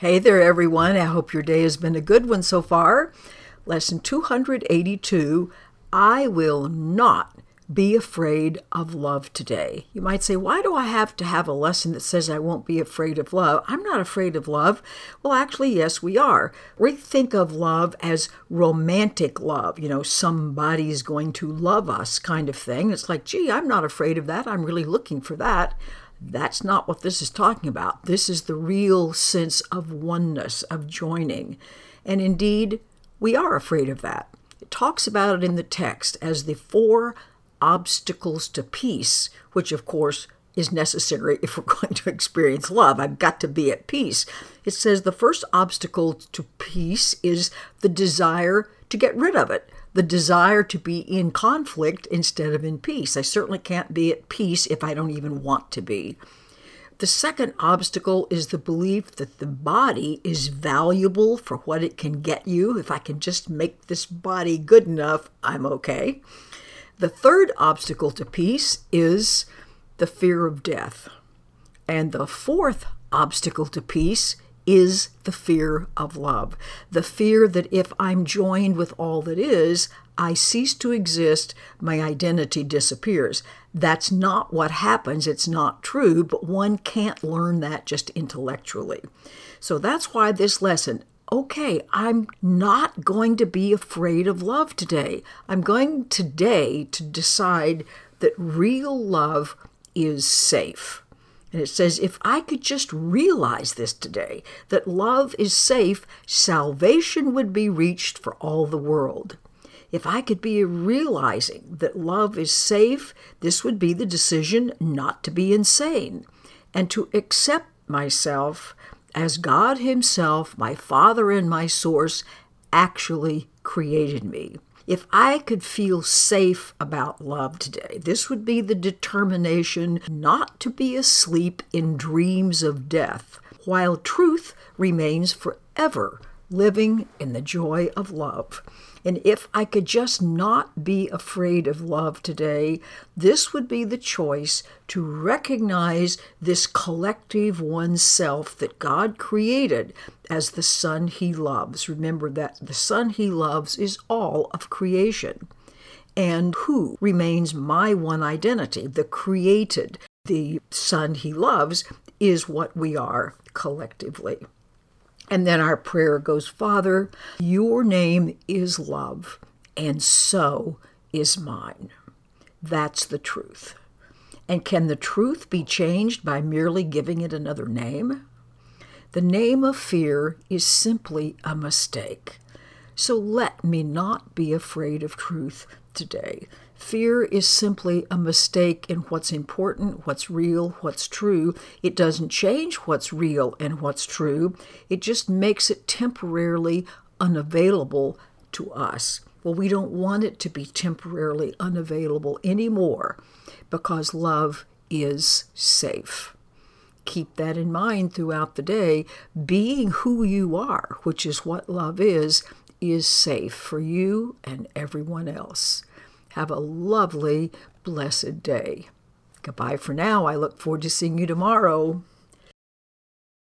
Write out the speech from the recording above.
Hey there, everyone. I hope your day has been a good one so far. Lesson 282 I will not be afraid of love today. You might say, why do I have to have a lesson that says I won't be afraid of love? I'm not afraid of love. Well, actually, yes, we are. We think of love as romantic love, you know, somebody's going to love us kind of thing. It's like, gee, I'm not afraid of that. I'm really looking for that. That's not what this is talking about. This is the real sense of oneness, of joining. And indeed, we are afraid of that. It talks about it in the text as the four obstacles to peace, which of course is necessary if we're going to experience love. I've got to be at peace. It says the first obstacle to peace is the desire to get rid of it, the desire to be in conflict instead of in peace. I certainly can't be at peace if I don't even want to be. The second obstacle is the belief that the body is valuable for what it can get you. If I can just make this body good enough, I'm okay. The third obstacle to peace is the fear of death. And the fourth obstacle to peace is the fear of love. The fear that if I'm joined with all that is, I cease to exist, my identity disappears. That's not what happens. It's not true, but one can't learn that just intellectually. So that's why this lesson okay, I'm not going to be afraid of love today. I'm going today to decide that real love is safe. And it says, if I could just realize this today, that love is safe, salvation would be reached for all the world. If I could be realizing that love is safe, this would be the decision not to be insane and to accept myself as God Himself, my Father and my source, actually created me. If I could feel safe about love today, this would be the determination not to be asleep in dreams of death, while truth remains forever living in the joy of love. And if I could just not be afraid of love today, this would be the choice to recognize this collective oneself that God created as the Son He loves. Remember that the Son He loves is all of creation. And who remains my one identity, the created, the Son He loves, is what we are collectively. And then our prayer goes Father, your name is love, and so is mine. That's the truth. And can the truth be changed by merely giving it another name? The name of fear is simply a mistake. So let me not be afraid of truth today. Fear is simply a mistake in what's important, what's real, what's true. It doesn't change what's real and what's true, it just makes it temporarily unavailable to us. Well, we don't want it to be temporarily unavailable anymore because love is safe. Keep that in mind throughout the day. Being who you are, which is what love is, is safe for you and everyone else. Have a lovely, blessed day. Goodbye for now. I look forward to seeing you tomorrow.